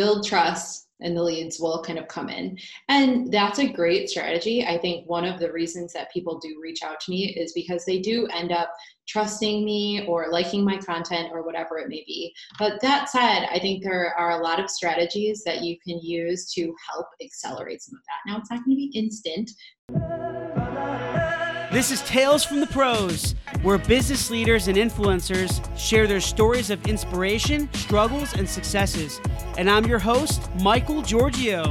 build trust and the leads will kind of come in. And that's a great strategy. I think one of the reasons that people do reach out to me is because they do end up trusting me or liking my content or whatever it may be. But that said, I think there are a lot of strategies that you can use to help accelerate some of that. Now, it's not going to be instant. This is Tales from the Pros, where business leaders and influencers share their stories of inspiration, struggles, and successes. And I'm your host, Michael Georgiou.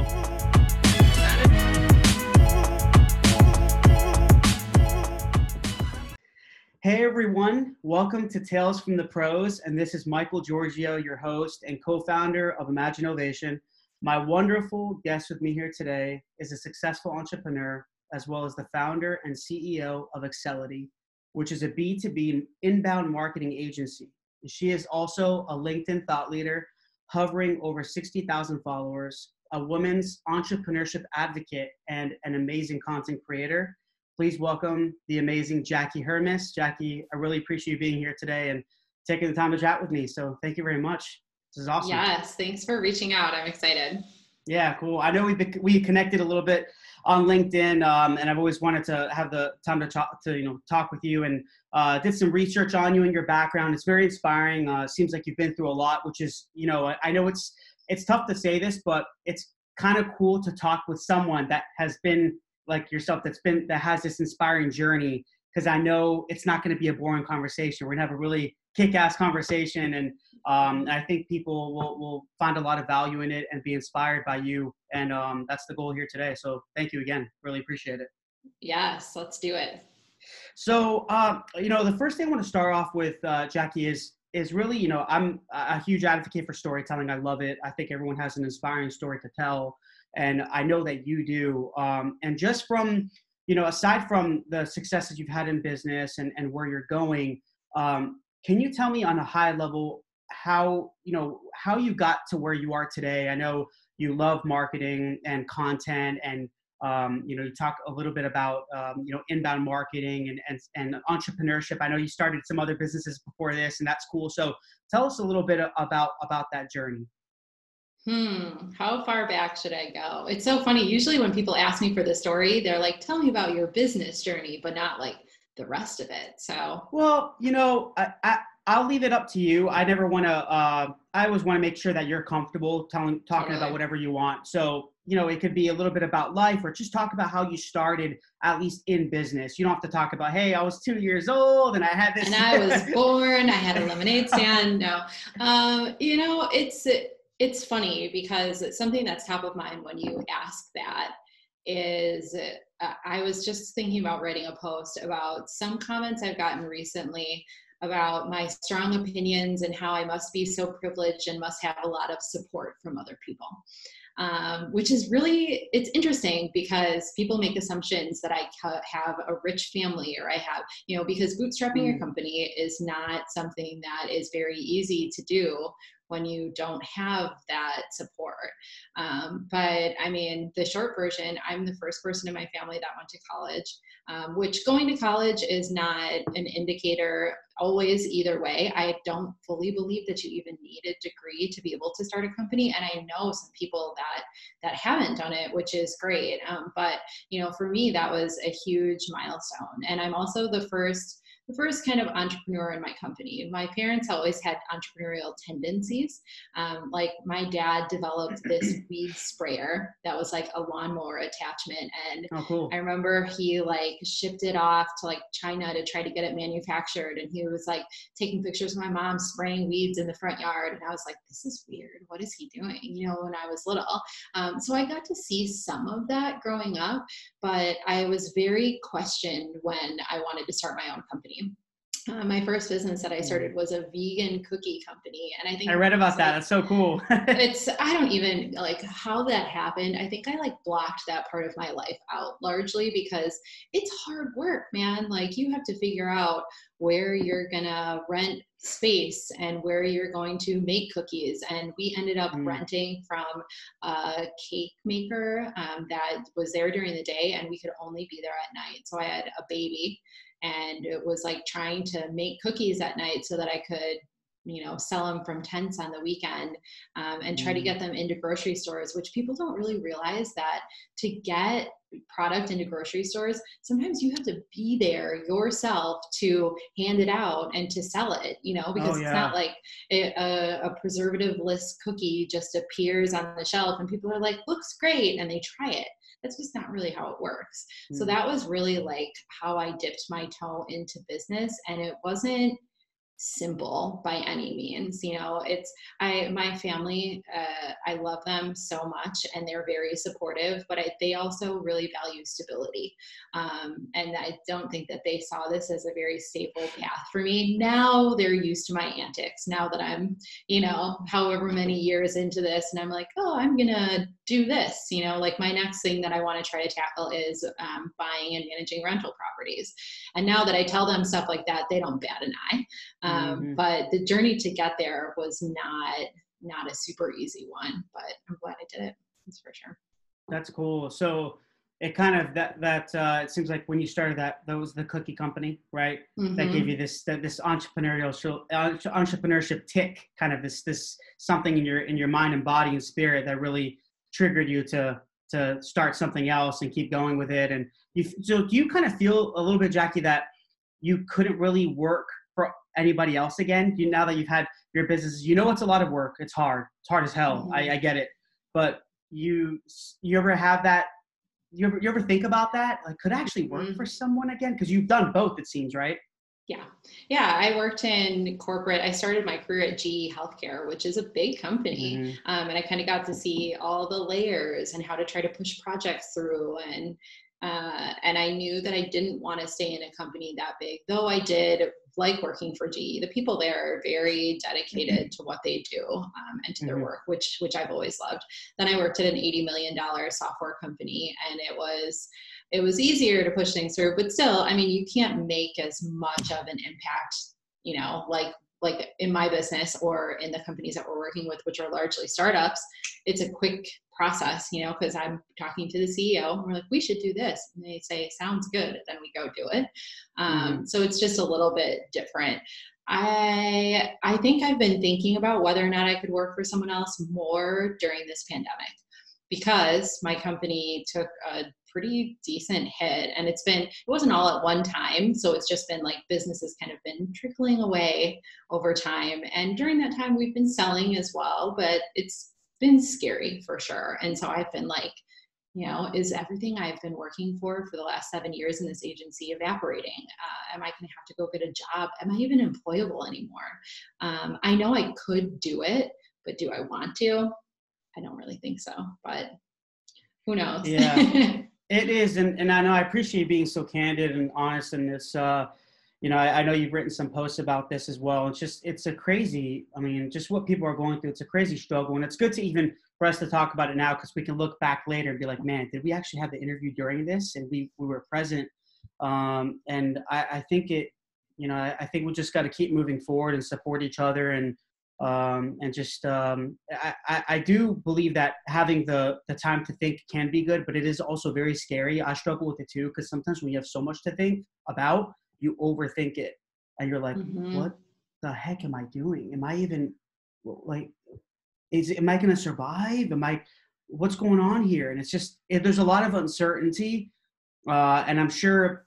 Hey everyone, welcome to Tales from the Pros, and this is Michael Georgiou, your host and co founder of Imaginovation. My wonderful guest with me here today is a successful entrepreneur as well as the founder and CEO of Accelity, which is a B2B inbound marketing agency. She is also a LinkedIn thought leader, hovering over 60,000 followers, a women's entrepreneurship advocate, and an amazing content creator. Please welcome the amazing Jackie Hermes. Jackie, I really appreciate you being here today and taking the time to chat with me. So thank you very much. This is awesome. Yes, thanks for reaching out. I'm excited. Yeah, cool. I know we we connected a little bit on LinkedIn, um, and I've always wanted to have the time to talk to you know talk with you and uh, did some research on you and your background. It's very inspiring. Uh, seems like you've been through a lot, which is you know I, I know it's it's tough to say this, but it's kind of cool to talk with someone that has been like yourself that's been that has this inspiring journey because I know it's not going to be a boring conversation. We're gonna have a really kick-ass conversation and um, I think people will, will find a lot of value in it and be inspired by you. And um, that's the goal here today. So thank you again. Really appreciate it. Yes, let's do it. So, uh, you know, the first thing I want to start off with, uh, Jackie, is is really, you know, I'm a huge advocate for storytelling. I love it. I think everyone has an inspiring story to tell, and I know that you do. Um, and just from, you know, aside from the successes you've had in business and and where you're going, um, can you tell me on a high level how you know how you got to where you are today. I know you love marketing and content, and um, you know you talk a little bit about um, you know inbound marketing and, and and entrepreneurship. I know you started some other businesses before this, and that's cool. So tell us a little bit about about that journey. Hmm, how far back should I go? It's so funny. Usually, when people ask me for the story, they're like, "Tell me about your business journey," but not like the rest of it. So, well, you know, I, I, I'll leave it up to you. I never want to. Uh, I always want to make sure that you're comfortable telling, talking about whatever you want. So you know, it could be a little bit about life, or just talk about how you started, at least in business. You don't have to talk about, hey, I was two years old and I had this. And I was born. I had a lemonade stand. No, um, you know, it's it's funny because it's something that's top of mind when you ask that. Is uh, I was just thinking about writing a post about some comments I've gotten recently about my strong opinions and how I must be so privileged and must have a lot of support from other people. Um, which is really it's interesting because people make assumptions that I have a rich family or I have you know because bootstrapping mm. your company is not something that is very easy to do when you don't have that support. Um, but I mean, the short version, I'm the first person in my family that went to college, um, which going to college is not an indicator always either way. I don't fully believe that you even need a degree to be able to start a company. And I know some people that, that haven't done it, which is great. Um, but, you know, for me, that was a huge milestone. And I'm also the first the first kind of entrepreneur in my company. My parents always had entrepreneurial tendencies. Um, like my dad developed this weed sprayer that was like a lawnmower attachment, and oh, cool. I remember he like shipped it off to like China to try to get it manufactured, and he was like taking pictures of my mom spraying weeds in the front yard, and I was like, this is weird. What is he doing? You know, when I was little. Um, so I got to see some of that growing up, but I was very questioned when I wanted to start my own company. Uh, my first business that I started was a vegan cookie company, and I think I read about that. Like, That's so cool. it's I don't even like how that happened. I think I like blocked that part of my life out largely because it's hard work, man. Like you have to figure out where you're gonna rent space and where you're going to make cookies. And we ended up mm. renting from a cake maker um, that was there during the day, and we could only be there at night. So I had a baby and it was like trying to make cookies at night so that I could you know sell them from tents on the weekend um, and try to get them into grocery stores which people don't really realize that to get product into grocery stores sometimes you have to be there yourself to hand it out and to sell it you know because oh, yeah. it's not like a, a, preservative less cookie just appears on the shelf and people are like looks great and they try it that's just not really how it works mm. so that was really like how i dipped my toe into business and it wasn't simple by any means you know it's i my family uh, i love them so much and they're very supportive but I, they also really value stability. Um, and i don't think that they saw this as a very stable path for me. Now they're used to my antics now that i'm you know however many years into this and i'm like oh i'm gonna do this you know like my next thing that i want to try to tackle is um, buying and managing rental properties and now that i tell them stuff like that they don't bat an eye um, mm-hmm. But the journey to get there was not not a super easy one. But I'm glad I did it. That's for sure. That's cool. So it kind of that that uh, it seems like when you started that that was the cookie company right mm-hmm. that gave mm-hmm. you this this entrepreneurial entrepreneurship tick kind of this this something in your in your mind and body and spirit that really triggered you to to start something else and keep going with it and you so do you kind of feel a little bit jackie that you couldn't really work for anybody else again? You now that you've had your business, you know it's a lot of work. It's hard. It's hard as hell. Mm-hmm. I, I get it. But you you ever have that? You ever, you ever think about that? Like, could I actually work mm-hmm. for someone again? Because you've done both, it seems, right? Yeah. Yeah. I worked in corporate. I started my career at GE Healthcare, which is a big company. Mm-hmm. Um, and I kind of got to see all the layers and how to try to push projects through and uh, and I knew that I didn't want to stay in a company that big, though I did like working for GE. The people there are very dedicated mm-hmm. to what they do um, and to their mm-hmm. work, which which I've always loved. Then I worked at an eighty million dollar software company, and it was it was easier to push things through. But still, I mean, you can't make as much of an impact, you know, like like in my business or in the companies that we're working with, which are largely startups, it's a quick process, you know, because I'm talking to the CEO and we're like, we should do this. And they say, sounds good. Then we go do it. Um, mm-hmm. So it's just a little bit different. I I think I've been thinking about whether or not I could work for someone else more during this pandemic because my company took a pretty decent hit and it's been it wasn't all at one time so it's just been like business has kind of been trickling away over time. And during that time we've been selling as well but it's been scary for sure. And so i've been like you know is everything i've been working for for the last seven years in this agency evaporating? Uh, am i going to have to go get a job? Am i even employable anymore? Um, i know i could do it but do i want to? I don't really think so, but who knows? Yeah, it is, and and I know I appreciate you being so candid and honest in this. Uh, you know, I, I, know you've written some posts about this as well. It's just it's a crazy. I mean, just what people are going through. It's a crazy struggle, and it's good to even for us to talk about it now because we can look back later and be like, man, did we actually have the interview during this, and we we were present. Um, and I, I think it, you know, I, I think we just got to keep moving forward and support each other and um, and just um, I, I do believe that having the the time to think can be good, but it is also very scary. I struggle with it too because sometimes when you have so much to think about, you overthink it, and you're like, mm-hmm. what the heck am I doing? Am I even like, is am I going to survive? Am I what's going on here? And it's just it, there's a lot of uncertainty, uh, and I'm sure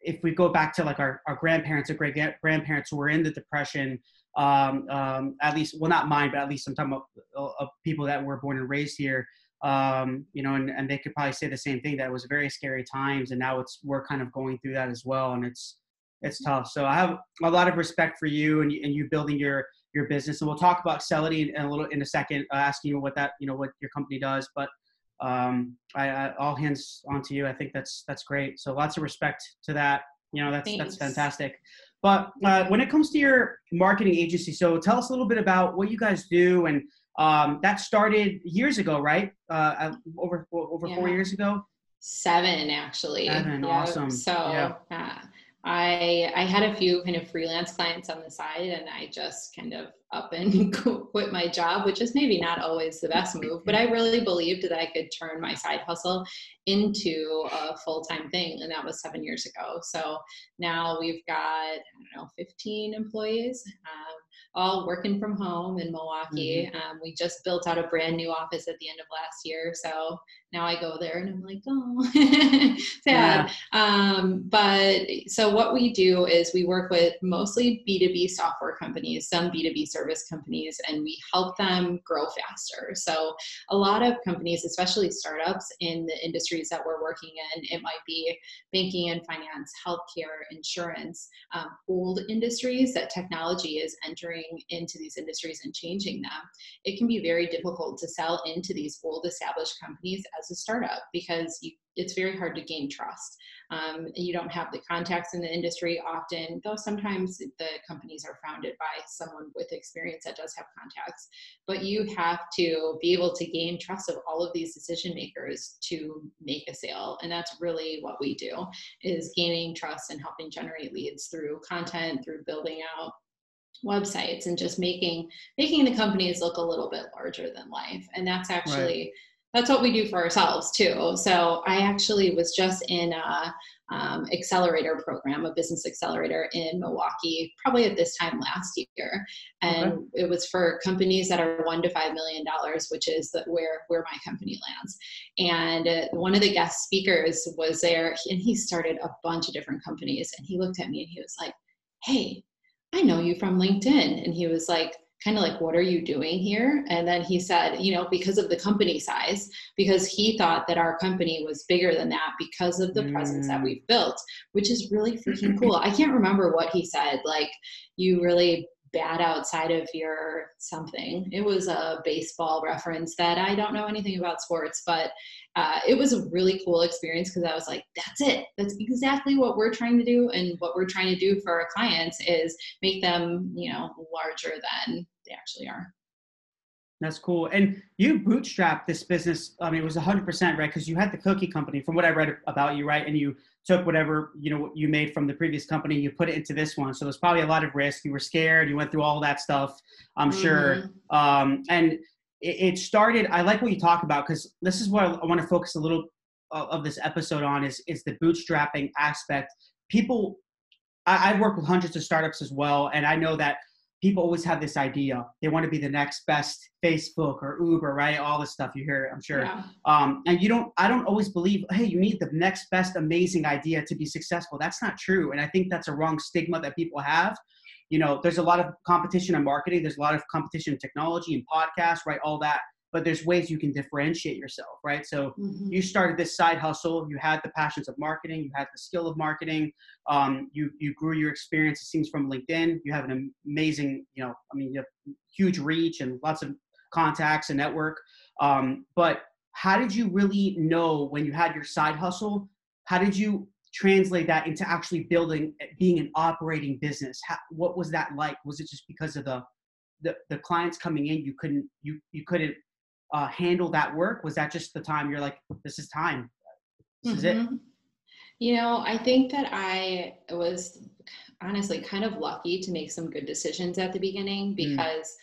if we go back to like our, our grandparents or great grandparents who were in the depression um, um, at least, well, not mine, but at least I'm talking about uh, people that were born and raised here. Um, you know, and, and they could probably say the same thing that it was very scary times, and now it's we're kind of going through that as well, and it's it's tough. So I have a lot of respect for you and, and you building your your business, and we'll talk about Celity in a little in a second, uh, asking you what that you know what your company does, but. Um, I, I, all hands on to you. I think that's that's great. So lots of respect to that. You know, that's Thanks. that's fantastic. But uh, when it comes to your marketing agency, so tell us a little bit about what you guys do, and um, that started years ago, right? Uh, over over yeah. four years ago. Seven, actually. Seven, awesome. So yeah. I I had a few kind of freelance clients on the side, and I just kind of up and quit my job, which is maybe not always the best move. But I really believed that I could turn my side hustle into a full time thing, and that was seven years ago. So now we've got I don't know 15 employees. Um, all working from home in Milwaukee. Mm-hmm. Um, we just built out a brand new office at the end of last year. So now I go there and I'm like, oh, sad. Yeah. Um, but so what we do is we work with mostly B2B software companies, some B2B service companies, and we help them grow faster. So a lot of companies, especially startups in the industries that we're working in, it might be banking and finance, healthcare, insurance, um, old industries that technology is entering into these industries and changing them. It can be very difficult to sell into these old established companies as a startup because you, it's very hard to gain trust. Um, you don't have the contacts in the industry often, though sometimes the companies are founded by someone with experience that does have contacts. But you have to be able to gain trust of all of these decision makers to make a sale, and that's really what we do: is gaining trust and helping generate leads through content, through building out websites and just making making the companies look a little bit larger than life and that's actually that's what we do for ourselves too. So I actually was just in a um, accelerator program, a business accelerator in Milwaukee, probably at this time last year, and okay. it was for companies that are one to five million dollars, which is the, where where my company lands. And uh, one of the guest speakers was there, and he started a bunch of different companies, and he looked at me and he was like, "Hey, I know you from LinkedIn," and he was like kind of like, what are you doing here? And then he said, you know, because of the company size, because he thought that our company was bigger than that because of the mm. presence that mm. we've built, which is really freaking cool. I can't remember what he said. Like, you really bad outside of your something. It was a baseball reference that I don't know anything about sports, but uh, it was a really cool experience because I was like, that's it. That's exactly what we're trying to do. And what we're trying to do for our clients is make them, you know, larger than they actually are. That's cool. And you bootstrapped this business. I mean, it was 100%, right? Because you had the cookie company, from what I read about you, right? And you took whatever you know what you made from the previous company you put it into this one so there's probably a lot of risk you were scared you went through all that stuff i'm mm-hmm. sure um, and it, it, started i like what you talk about because this is what i want to focus a little of this episode on is is the bootstrapping aspect people I, i've worked with hundreds of startups as well and i know that people always have this idea. They want to be the next best facebook or uber right? All this stuff you hear i'm sure. Yeah. um, and you don't i don't always believe hey you need the next best amazing idea to be successful. That's not true and i think that's a wrong stigma that people have. You know there's a lot of competition in marketing there's a lot of competition in technology and podcasts right? All that but there's ways you can differentiate yourself, right? So mm-hmm. you started this side hustle. You had the passions of marketing. You had the skill of marketing. Um, you you grew your experience. It seems from LinkedIn. You have an amazing, you know, I mean, you have huge reach and lots of contacts and network. Um, but how did you really know when you had your side hustle? How did you translate that into actually building, being an operating business? How, what was that like? Was it just because of the the, the clients coming in you couldn't you you couldn't uh, handle that work? Was that just the time you're like, this is time? This mm-hmm. is it? Mm-hmm. You know, I think that I was honestly kind of lucky to make some good decisions at the beginning mm. because mm.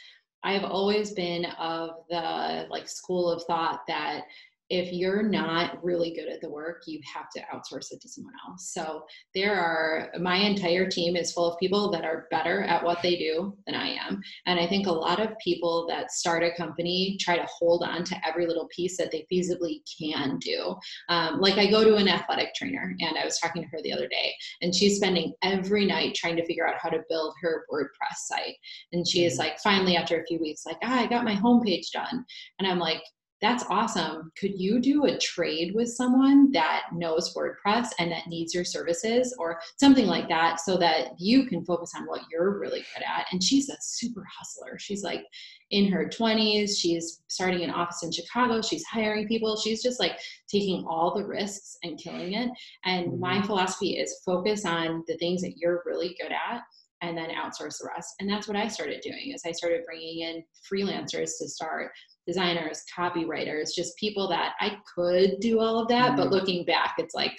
I've always been of the like school of thought that if you're not really good at the work, you have to outsource it to someone else. So there are, my entire team is full of people that are better at what they do than I am. And I think a lot of people that start a company try to hold on to every little piece that they feasibly can do. Um, like I go to an athletic trainer, and I was talking to her the other day, and she's spending every night trying to figure out how to build her WordPress site. And she is mm-hmm. like, finally, after a few weeks, like, ah, I got my homepage done. And I'm like, that's awesome. Could you do a trade with someone that knows WordPress and that needs your services or something like that so that you can focus on what you're really good at? And she's a super hustler. She's like in her 20s. She's starting an office in Chicago. She's hiring people. She's just like taking all the risks and killing it. And my mm-hmm. philosophy is focus on the things that you're really good at and then outsource the rest. And that's what I started doing is I started bringing in freelancers to start designers, copywriters, just people that I could do all of that. Mm-hmm. But looking back, it's like,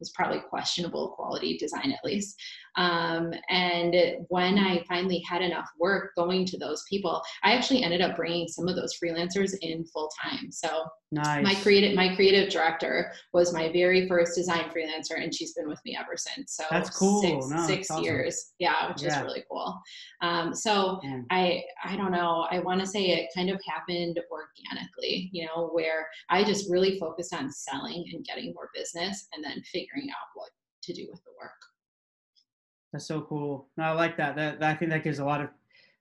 was probably questionable quality design at least. Um, and when I finally had enough work going to those people, I actually ended up bringing some of those freelancers in full time. So nice. my creative my creative director was my very first design freelancer, and she's been with me ever since. So that's cool. Six, no, six awesome. years, yeah, which Yeah. is really cool. Um, so Yeah. I I don't know. I want to say it kind of happened organically, you know, where I just really focused on selling and getting more business, and then figuring out what to do with the work. That's so cool. No, I like that. That, that I think that gives a lot of.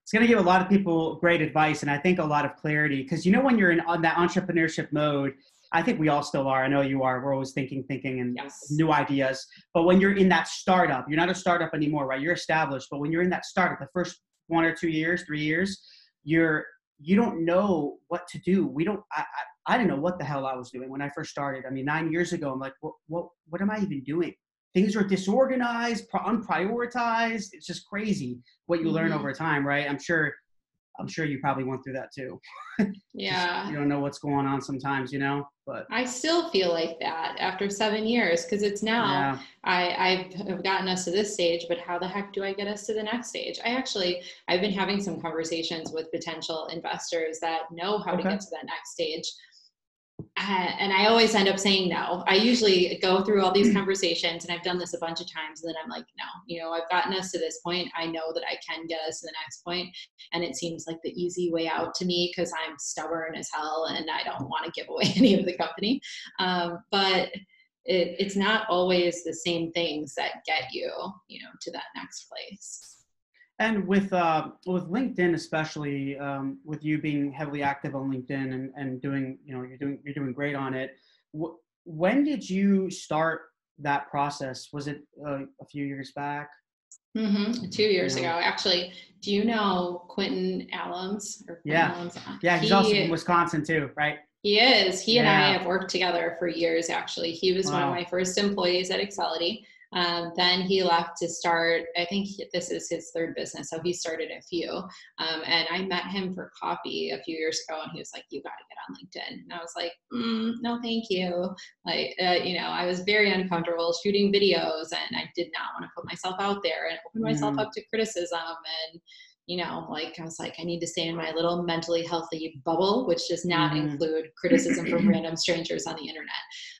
It's going to give a lot of people great advice, and I think a lot of clarity. Because you know, when you're in on that entrepreneurship mode, I think we all still are. I know you are. We're always thinking, thinking, and Yes. new ideas. But when you're in that startup, you're not a startup anymore, right? You're established. But when you're in that startup, the first one or two years, three years, you're you don't know what to do. We don't. I, I, I didn't know what the hell I was doing when I first started. I mean, nine years ago, I'm like, what what what am I even doing? Things are disorganized, unprioritized. It's just crazy what you learn Mhm. over time, right? I'm sure. I'm sure you probably went through that too. Just- Yeah. you don't know what's going on sometimes, you know. But I still feel like that after seven years because it's now yeah, I, I've gotten us to this stage, but how the heck do I get us to the next stage? I actually, I've been having some conversations with potential investors that know how to get to that next stage. Uh, and I always end up saying no. I usually go through all these conversations, and I've done this a bunch of times, and then I'm like, no, you know, I've gotten us to this point. I know that I can get us to the next point, and it seems like the easy way out to me because I'm stubborn as hell and I don't want to give away any of the company. Um, but it, it's not always the same things that get you, you know, to that next place. And with uh, with LinkedIn, especially um, with you being heavily active on LinkedIn and, and doing, you know, you're doing you're doing great on it. Wh- when did you start that process? Was it uh, a few years back? hmm Two years Yeah. ago, actually. Do you know Quentin Allums? Or Quentin Yeah. Allums? Yeah, he's He- also from Wisconsin too, right? He is. He and I have worked together for years, actually. He was one of my first employees at Accelity. Um, then he left to start, I think this is his third business. So he started a few. Um, and I met him for coffee a few years ago and he was like, You got to get on LinkedIn. And I was like, mm, No, thank you. Like, uh, you know, I was very uncomfortable shooting videos and I did not want to put myself out there and open myself Mhm. up to criticism. And you know, like I was like, I need to stay in my little mentally healthy bubble, which does not Mhm. include criticism from random strangers on the internet.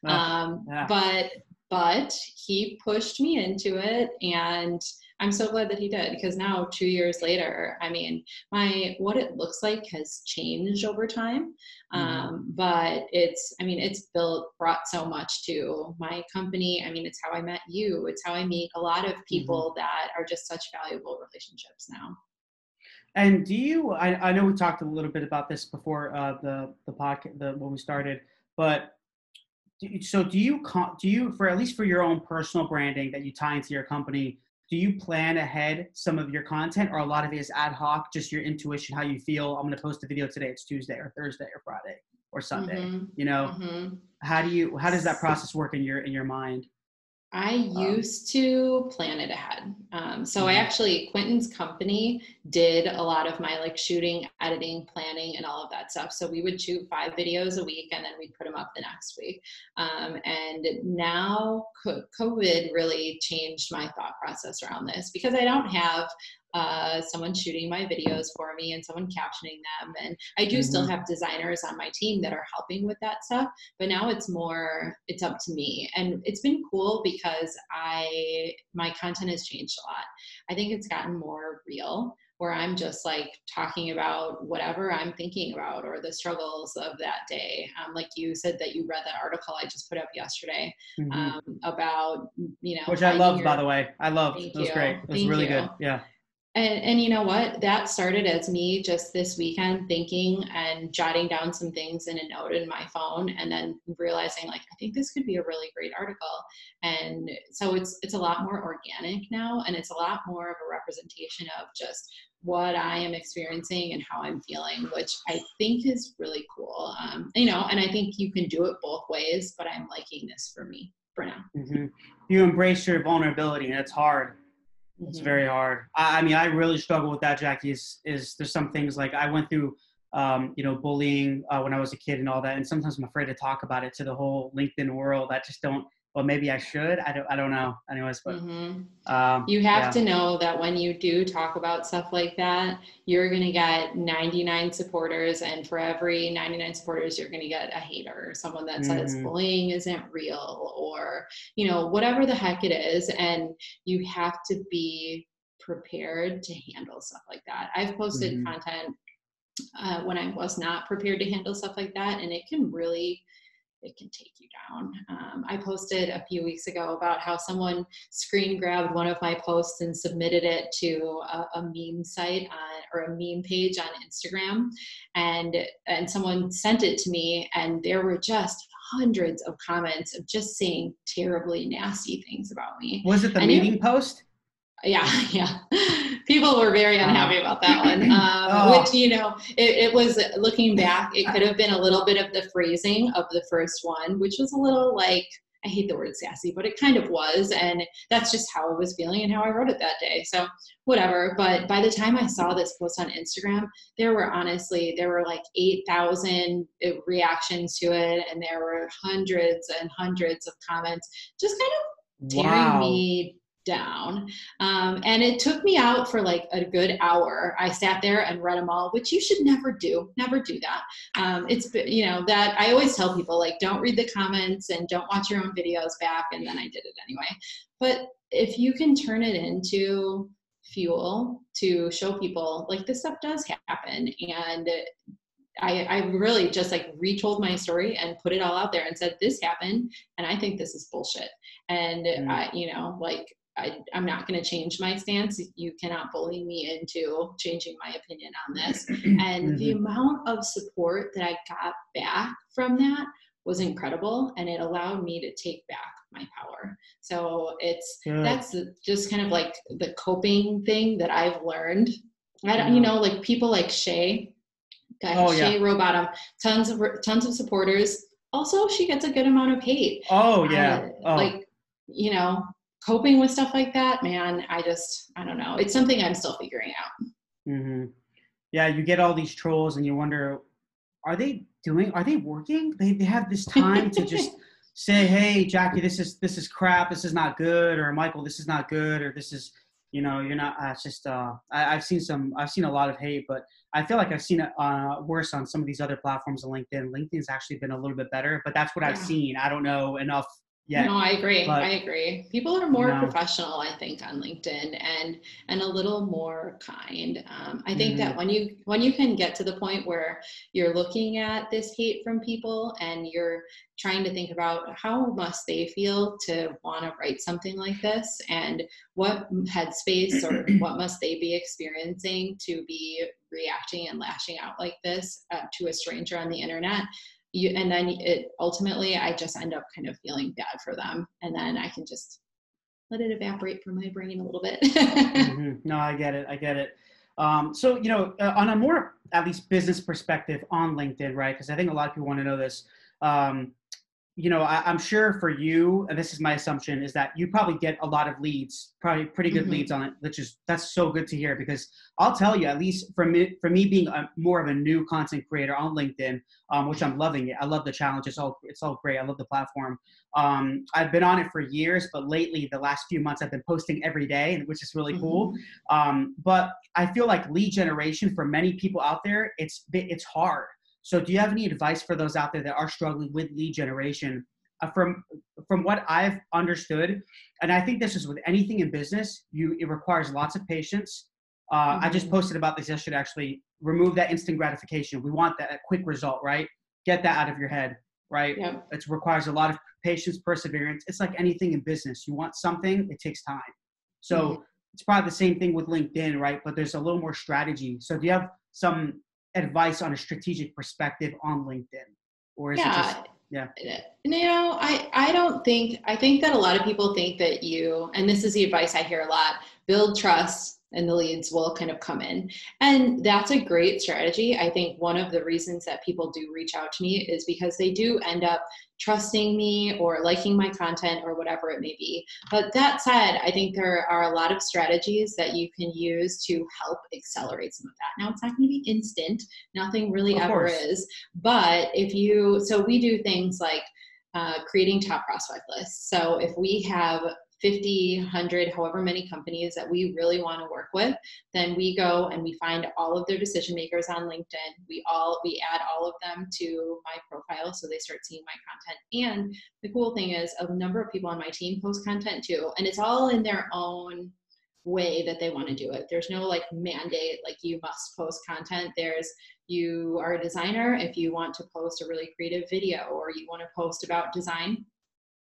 Um, yeah. But but he pushed me into it, and I'm so glad that he did because now two years later, I mean, my what it looks like has changed over time. Mhm. Um, but it's, I mean, it's built, brought so much to my company. I mean, it's how I met you. It's how I meet a lot of people that are just such valuable relationships now. And do you? I, I know we talked a little bit about this before uh, the the podcast the, when we started, but so do you? Do you for at least for your own personal branding that you tie into your company? Do you plan ahead some of your content, or a lot of it is ad hoc, just your intuition, how you feel? I'm going to post a video today. It's Tuesday or Thursday or Friday or Sunday. Mhm, You know, mhm. how do you? How does that process work in your in your mind? I used to plan it ahead. Um, so I Mhm. actually, Quentin's company did a lot of my like shooting, editing, planning, and all of that stuff. So we would shoot five videos a week and then we'd put them up the next week. Um, and now COVID really changed my thought process around this because I don't have uh, someone shooting my videos for me and someone captioning them. And I do still Mhm. have designers on my team that are helping with that stuff but now it's more it's up to me and it's been cool because i my content has changed a lot i think it's gotten more real where i'm just like talking about whatever i'm thinking about or the struggles of that day um, like you said that you read that article i just put up yesterday Mhm. um, about you know Which I loved, by the way. I loved. Thank it was you. great. It was Thank really you. good. Yeah. And, and you know what? That started as me just this weekend thinking and jotting down some things in a note in my phone, and then realizing like I think this could be a really great article. And so it's it's a lot more organic now, and it's a lot more of a representation of just what I am experiencing and how I'm feeling, which I think is really cool. Um, you know, and I think you can do it both ways, but I'm liking this for me for now. hmm You embrace your vulnerability, and it's hard. It's Mhm. very hard. I, I mean, I really struggle with that, Jackie. Is is there's some things like I went through, um, you know, bullying uh, when I was a kid and all that, and sometimes I'm afraid to talk about it to the whole LinkedIn world. I just don't. Well, maybe I should. I don't. I don't know. Anyways, but Mhm. um, You have yeah. to know that when you do talk about stuff like that, you're going to get 99 supporters, and for every 99 supporters, you're going to get a hater, or someone that says Mhm. bullying isn't real, or you know whatever the heck it is, and you have to be prepared to handle stuff like that. I've posted Mhm. content uh, when I was not prepared to handle stuff like that, and it can really it can take you down. Um, I posted a few weeks ago about how someone screen grabbed one of my posts and submitted it to a, a meme site on, or a meme page on Instagram, and and someone sent it to me, and there were just hundreds of comments of just saying terribly nasty things about me. Was it the And meeting post? Yeah, yeah. People were very unhappy about that one. Um, Oh. Which you know, it, it was looking back, it could have been a little bit of the phrasing of the first one, which was a little like I hate the word sassy, but it kind of was, and that's just how I was feeling and how I wrote it that day. So whatever. But by the time I saw this post on Instagram, there were honestly there were like eight thousand reactions to it, and there were hundreds and hundreds of comments, just kind of tearing Wow. me down. Um, and it took me out for like a good hour. I sat there and read them all, which you should never do. Never do that. Um, it's, you know, that I always tell people like, don't read the comments and don't watch your own videos back. And then I did it anyway. But if you can turn it into fuel to show people like this stuff does happen and I, I really just like retold my story and put it all out there and said this happened and i think this is bullshit and Mm. i you know like I, i'm not going to change my stance you cannot bully me into changing my opinion on this and the Mhm. amount of support that i got back from that was incredible and it allowed me to take back my power so it's Good. that's just kind of like the coping thing that I've learned. I don't, you know, like people like Shay, guy, Oh, yeah. Shay Rowbottom, tons of tons of supporters. Also, she gets a good amount of hate. oh yeah. Uh, oh. Like, you know, coping with stuff like that, man. I just, I don't know. It's something I'm still figuring out. hmm Yeah, you get all these trolls, and you wonder, are they doing? Are they working? They they have this time to just say, "Hey, Jackie, this is this is crap. This is not good," or Michael, this is not good, or this is, you know, you're not. Uh, it's just. Uh, I, I've seen some. I've seen a lot of hate, but I feel like I've seen it uh, worse on some of these other platforms on LinkedIn. LinkedIn's actually been a little bit better, but that's what I've seen. I don't know enough yet. No, I agree. but- I agree. People are more know. professional, I think, on LinkedIn and and a little more kind. Um, I think Mm-hmm. that when you when you can get to the point where you're looking at this hate from people and you're trying to think about how must they feel to want to write something like this and what headspace or what must they be experiencing to be reacting and lashing out like this uh, to a stranger on the internet you and then it ultimately i just end up kind of feeling bad for them and then i can just let it evaporate from my brain a little bit Mhm. No, I get it. I get it. Um, so, you know, uh, on a more at least business perspective on LinkedIn, right? Because I think a lot of people want to know this. Um, you know, I, I'm sure for you, and this is my assumption, is that you probably get a lot of leads, probably pretty good Mhm. leads on it, which is that's so good to hear. Because I'll tell you, at least for me, for me being a, more of a new content creator on LinkedIn, um, which I'm loving it. I love the challenge. It's all it's all great. I love the platform. Um, I've been on it for years, but lately, the last few months, I've been posting every day, which is really cool. Mhm. Um, but I feel like lead generation for many people out there, it's it's hard. So, do you have any advice for those out there that are struggling with lead generation? Uh, from from what I've understood, and I think this is with anything in business, you it requires lots of patience. Uh, I just Mhm. posted about this yesterday. Actually, remove that instant gratification. We want that quick result, right? Get that out of your head, right? Yep. It requires a lot of patience, perseverance. It's like anything in business. You want something, it takes time. So Mhm. it's probably the same thing with LinkedIn, right? But there's a little more strategy. So do you have some advice on a strategic perspective on LinkedIn, or is it just yeah uh, yeah. you know i i don't think i think that a lot of people think that you and this is the advice i hear a lot build trust and the leads will kind of come in. And that's a great strategy. I think one of the reasons that people do reach out to me is because they do end up trusting me or liking my content or whatever it may be. But that said i think there are a lot of strategies that you can use to help accelerate some of that. Now it's not going to be instant. Nothing really Of ever course. is. But if you so we do things like uh, creating top prospect lists. So if we have 50, 100, however many companies that we really want to work with, then we go and we find all of their decision makers on LinkedIn. We all we add all of them to my profile so they start seeing my content. And the cool thing is a number of people on my team post content too, and it's all in their own way that they want to do it. There's no like mandate like you must post content. There's you are a designer if you want to post a really creative video or you want to post about design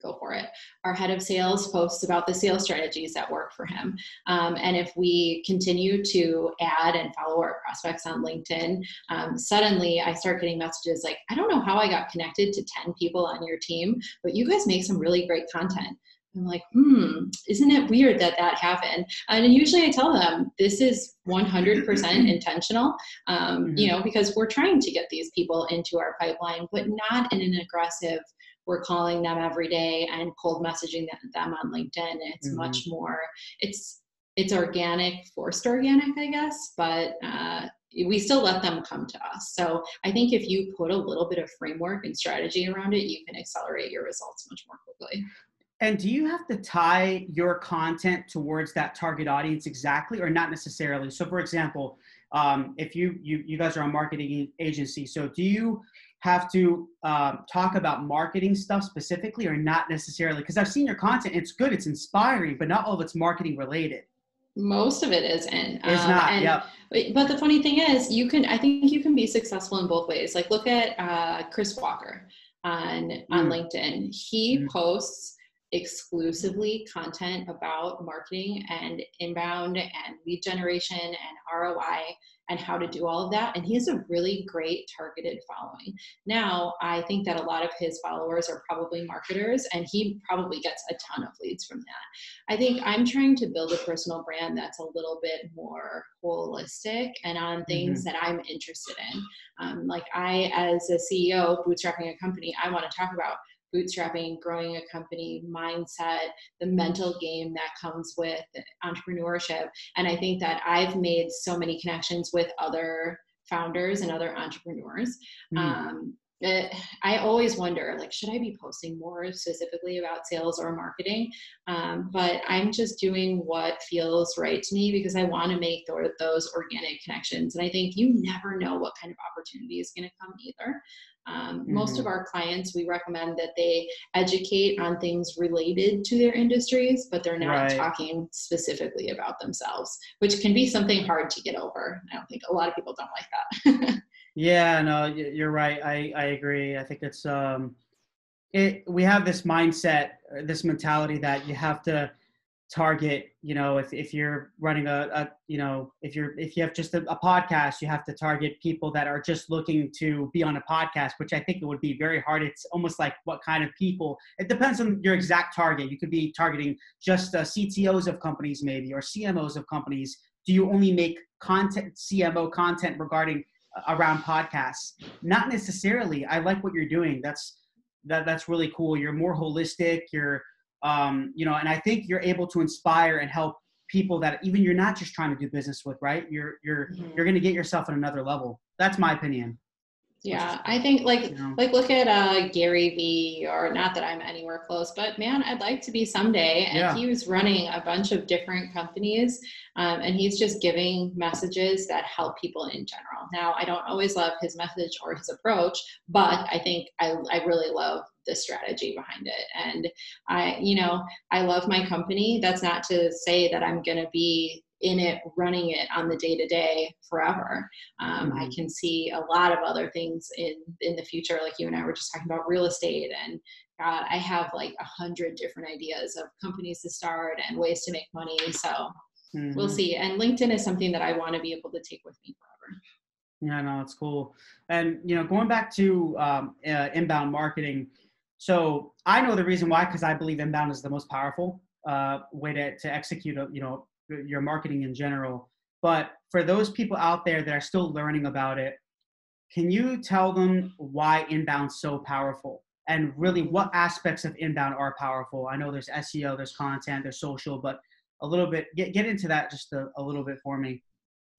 go for it. Our head of sales posts about the sales strategies that work for him. Um, and if we continue to add and follow our prospects on LinkedIn, um, suddenly I start getting messages like, I don't know how I got connected to 10 people on your team, but you guys make some really great content. I'm like, hmm, isn't it weird that that happened? And usually I tell them this is 100% intentional, um, mm-hmm. you know, because we're trying to get these people into our pipeline, but not in an aggressive, we're calling them every day and cold messaging them on LinkedIn. It's mm-hmm. much more, it's, it's organic, forced organic, I guess, but uh, we still let them come to us. So I think if you put a little bit of framework and strategy around it, you can accelerate your results much more quickly. And do you have to tie your content towards that target audience exactly, or not necessarily? So, for example, um, if you, you you guys are a marketing agency, so do you have to um, talk about marketing stuff specifically, or not necessarily? Because I've seen your content; it's good, it's inspiring, but not all of it's marketing related. Most of it isn't. It's um, not. Yeah. But the funny thing is, you can. I think you can be successful in both ways. Like, look at uh, Chris Walker on on mm. LinkedIn. He mm. posts exclusively content about marketing and inbound and lead generation and ROI and how to do all of that. And he has a really great targeted following. Now, I think that a lot of his followers are probably marketers, and he probably gets a ton of leads from that. I think I'm trying to build a personal brand that's a little bit more holistic and on things mm-hmm. that I'm interested in. Um, like, I, as a CEO, bootstrapping a company, I want to talk about bootstrapping, growing a company, mindset, the mental game that comes with entrepreneurship. And I think that I've made so many connections with other founders and other entrepreneurs. Mm. Um, I always wonder, like, should I be posting more specifically about sales or marketing? Um, but I'm just doing what feels right to me because I want to make those organic connections. And I think you never know what kind of opportunity is going to come either. Um, mm-hmm. Most of mm-hmm. our clients, we recommend that they educate on things related to their industries, but they're not right. talking specifically about themselves, which can be something hard to get over. I don't think a lot of people don't like that. yeah, no, you're right. I, I agree. I think it's, um, it, we have this mindset, this mentality that you have to target you know if, if you're running a, a you know if you're if you have just a, a, podcast you have to target people that are just looking to be on a podcast which i think it would be very hard it's almost like what kind of people it depends on your exact target you could be targeting just uh, ctos of companies maybe or cmos of companies do you only make content cmo content regarding uh, around podcasts not necessarily i like what you're doing that's that that's really cool you're more holistic you're um, you know, and I think you're able to inspire and help people that even you're not just trying to do business with, right? You're you're mm-hmm. you're going to get yourself at another level. That's my opinion. Yeah, I think like you know. like look at uh, Gary Vee, or not that I'm anywhere close, but man, I'd like to be someday. And yeah. he was running a bunch of different companies, um, and he's just giving messages that help people in general. Now, I don't always love his message or his approach, but I think I I really love the strategy behind it. And I, you know, I love my company. That's not to say that I'm going to be in it, running it on the day to day forever. Um, mm-hmm. I can see a lot of other things in in the future, like you and I were just talking about real estate and. God, I have like a hundred different ideas of companies to start and ways to make money. So mm-hmm. we'll see. And LinkedIn is something that I want to be able to take with me forever. Yeah, no, it's cool. And you know, going back to um, uh, inbound marketing, so I know the reason why because I believe inbound is the most powerful uh, way to, to execute, a, you know, your marketing in general. But for those people out there that are still learning about it, can you tell them why inbound's so powerful? And really, what aspects of inbound are powerful? I know there's SEO, there's content, there's social, but a little bit get get into that just a, a little bit for me.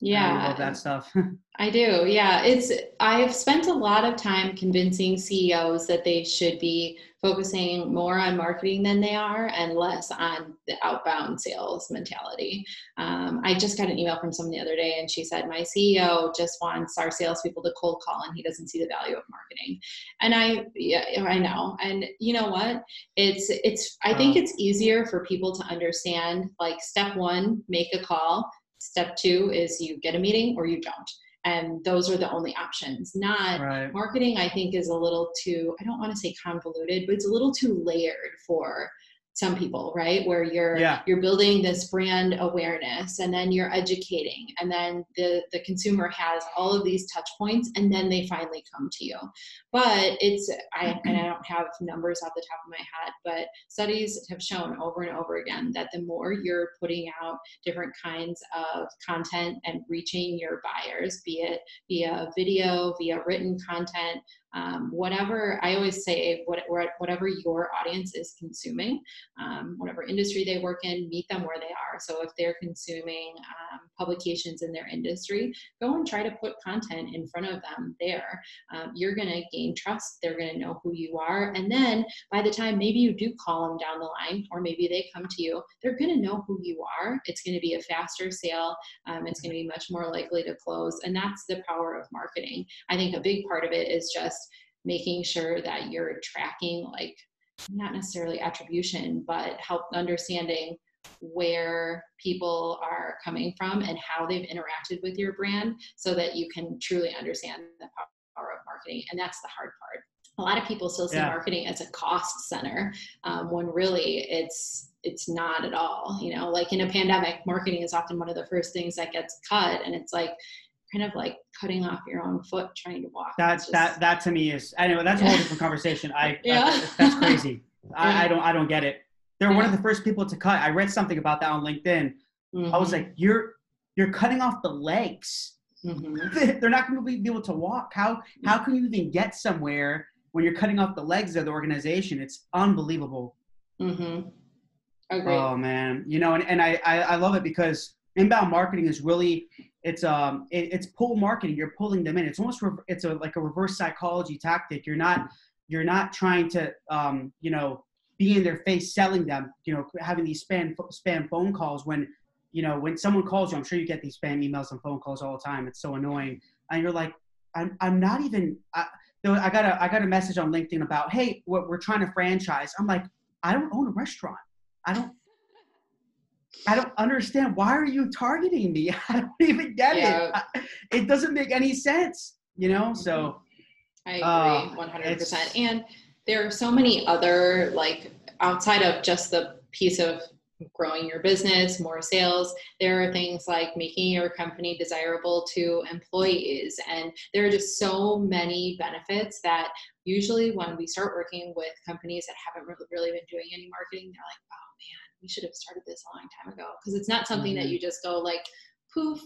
Yeah. I love that stuff. I do. Yeah. It's, I've spent a lot of time convincing CEOs that they should be focusing more on marketing than they are and less on the outbound sales mentality. Um, I just got an email from someone the other day and she said, My CEO just wants our salespeople to cold call and he doesn't see the value of marketing. And I, yeah, I know. And you know what? It's, it's, I think it's easier for people to understand like step one, make a call. Step two is you get a meeting or you don't and those are the only options not right. marketing i think is a little too i don't want to say convoluted but it's a little too layered for some people right where you're yeah. you're building this brand awareness and then you're educating and then the the consumer has all of these touch points and then they finally come to you but it's i and i don't have numbers off the top of my head but studies have shown over and over again that the more you're putting out different kinds of content and reaching your buyers be it via video via written content um, whatever i always say what, whatever your audience is consuming um, whatever industry they work in meet them where they are. So if they're consuming um, publications in their industry go and try to put content in front of them there. Um, you're going to gain trust they're going to know who you are and then by the time maybe you do call them down the line or maybe they come to you they're going to know who you are. It's going to be a faster sale um, it's going to be much more likely to close and that's the power of marketing. I think a big part of it is just making sure that you're tracking like not necessarily attribution but help understanding where people are coming from and how they've interacted with your brand so that you can truly understand the power of marketing. And that's the hard part. A lot of people still see yeah. marketing as a cost center um, when really it's it's not at all you know? Like in a pandemic marketing is often one of the first things that gets cut and it's like kind of like cutting off your own foot trying to walk. That's just, that that to me is anyway. That's a whole different conversation. I yeah. that's crazy. I, I, don't I don't get it. They're yeah. one of the first people to cut. I read something about that on LinkedIn. Mm-hmm. I was mm-hmm. like, you're you're cutting off the legs. Mm-hmm. They're not going to be able to walk. How how can you even get somewhere when you're cutting off the legs of the organization? It's unbelievable. Mm-hmm. Oh man, you know, and, and I, I I love it because inbound marketing is really it's um it, it's pull marketing. You're pulling them in. It's almost re- it's a like a reverse psychology tactic. You're not you're not trying to um you know be in their face selling them you know having these spam spam phone calls when you know when someone calls you i'm sure you get these spam emails and phone calls all the time. It's so annoying. And you're like i'm, I'm not even I, I got a i got a message on linkedin about hey what we're trying to franchise. I'm like i don't own a restaurant. I don't I don't understand. Why are you targeting me? I don't even get yeah. it. It doesn't make any sense, you know? So I agree uh, 100%. And there are so many other, like, outside of just the piece of growing your business, more sales. There are things like making your company desirable to employees. And there are just so many benefits that usually when we start working with companies that haven't really been doing any marketing, they're like, oh we should have started this a long time ago because it's not something mm-hmm. that you just go like poof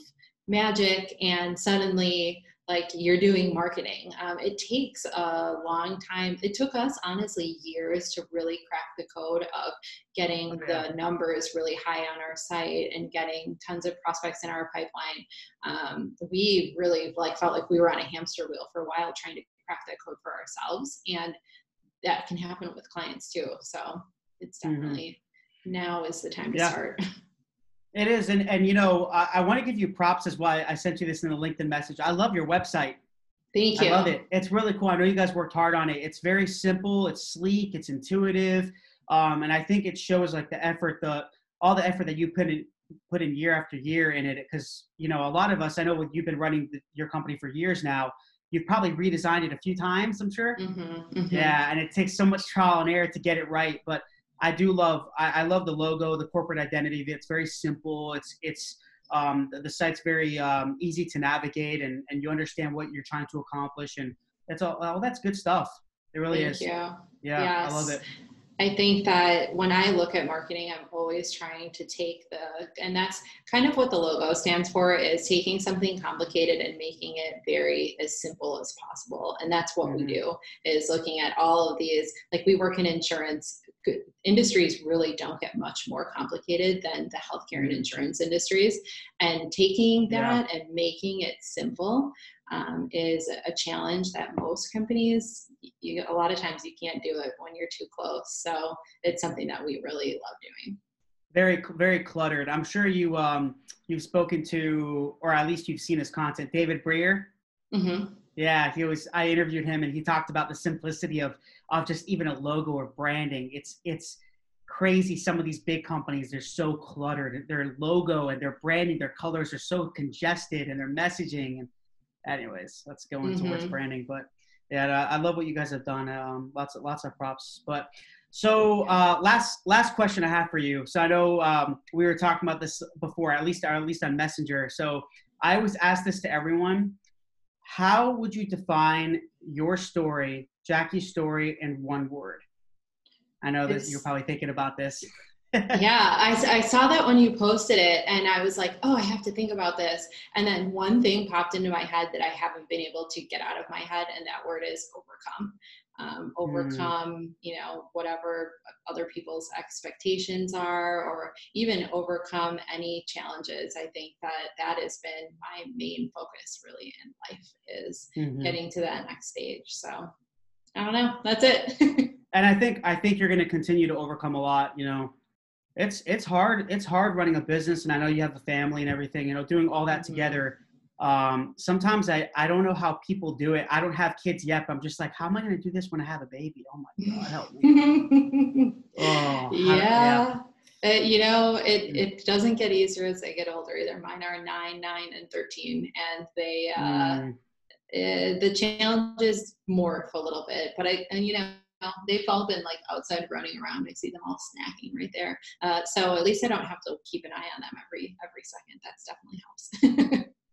magic and suddenly like you're doing marketing um, it takes a long time it took us honestly years to really crack the code of getting okay. Oh, the numbers really high on our site and getting tons of prospects in our pipeline um, we really like felt like we were on a hamster wheel for a while trying to crack that code for ourselves and that can happen with clients too so it's mm-hmm. definitely now is the time to yeah. start. It is, and and you know, I, I want to give you props as why I sent you this in the LinkedIn message. I love your website. Thank you. I love it. It's really cool. I know you guys worked hard on it. It's very simple. It's sleek. It's intuitive, um, and I think it shows like the effort, the all the effort that you put in put in year after year in it. Because you know, a lot of us, I know you've been running the, your company for years now. You've probably redesigned it a few times. I'm sure. Mm-hmm, mm-hmm. Yeah, and it takes so much trial and error to get it right, but I do love I, I, love the logo, the corporate identity. It's very simple. It's it's um, the, the, site's very um, easy to navigate, and and you understand what you're trying to accomplish, and that's all. Well, that's good stuff. It really Thank is. You. Yeah, yes. I love it. I think that when I look at marketing, I'm always trying to take the, and that's kind of what the logo stands for is taking something complicated and making it very as simple as possible. And that's what mm-hmm. we do is looking at all of these, like we work in insurance industries really don't get much more complicated than the healthcare and insurance industries. And taking that yeah. and making it simple um, is a challenge that most companies, you, a lot of times you can't do it when you're too close. So it's something that we really love doing. Very, very cluttered. I'm sure you um, you've spoken to, or at least you've seen his content, David Brier. Mm-hmm. Yeah, he was. I interviewed him, and he talked about the simplicity of of just even a logo or branding. It's it's crazy. Some of these big companies they're so cluttered. Their logo and their branding, their colors are so congested, and their messaging. And anyways, let's go into mm-hmm. towards branding. But yeah, I love what you guys have done. Um, lots of lots of props. But so uh, last last question I have for you. So I know um, we were talking about this before, at least at least on Messenger. So I always ask this to everyone how would you define your story, Jackie's story, in one word? I know that you're probably thinking about this. yeah, I, I saw that when you posted it, and I was like, oh, I have to think about this. And then one thing popped into my head that I haven't been able to get out of my head, and that word is overcome um, hmm. overcome mm. you know whatever other people's expectations are or even overcome any challenges i think that that has been my main focus really in life is mm-hmm. getting to that next stage so i don't know that's it and i think i think you're going to continue to overcome a lot you know it's it's hard it's hard running a business and i know you have a family and everything you know doing all that mm-hmm. together um, sometimes I, I don't know how people do it. I don't have kids yet, but I'm just like, how am I going to do this when I have a baby? Oh my God, help me. oh, yeah. Uh, you know, it, it doesn't get easier as they get older either. Mine are nine, nine, and 13, and they, uh, mm. uh, the challenges morph a little bit, but I, and you know, they've all been like outside running around. I see them all snacking right there. Uh, so at least I don't have to keep an eye on them every every second. That's definitely helps.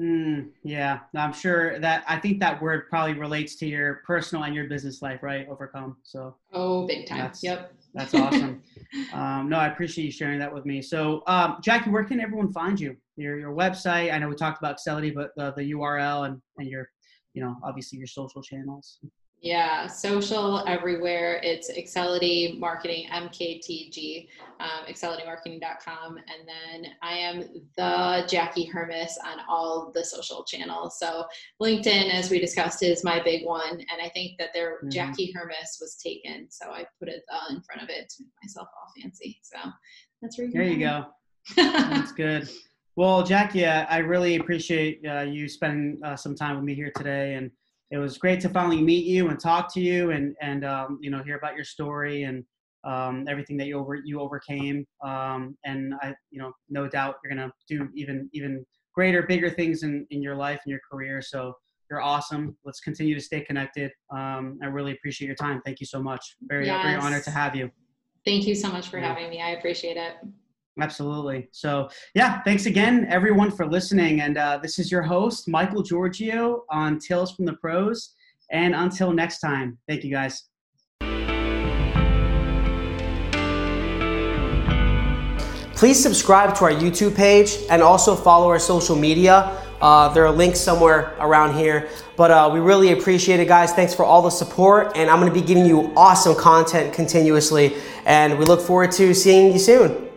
Mm, yeah, I'm sure that I think that word probably relates to your personal and your business life, right? Overcome. So. Oh, big time. That's, yep. That's awesome. um, no, I appreciate you sharing that with me. So, um, Jackie, where can everyone find you? Your your website. I know we talked about Accelity, but uh, the URL and and your, you know, obviously your social channels. Yeah, social everywhere. It's Accelity Marketing, MKTG, um, AccelityMarketing.com. And then I am the Jackie Hermes on all the social channels. So LinkedIn, as we discussed, is my big one. And I think that their mm-hmm. Jackie Hermes was taken. So I put it uh, in front of it to make myself all fancy. So that's where you There you go. that's good. Well, Jackie, I really appreciate uh, you spending uh, some time with me here today. And it was great to finally meet you and talk to you and and um, you know hear about your story and um, everything that you over you overcame. Um, and I you know no doubt you're gonna do even even greater, bigger things in in your life and your career. So you're awesome. Let's continue to stay connected. Um, I really appreciate your time. Thank you so much. Very yes. very honored to have you. Thank you so much for yeah. having me. I appreciate it. Absolutely. So, yeah, thanks again, everyone, for listening. And uh, this is your host, Michael Georgiou, on Tales from the Pros. And until next time, thank you guys. Please subscribe to our YouTube page and also follow our social media. Uh, there are links somewhere around here. But uh, we really appreciate it, guys. Thanks for all the support. And I'm going to be giving you awesome content continuously. And we look forward to seeing you soon.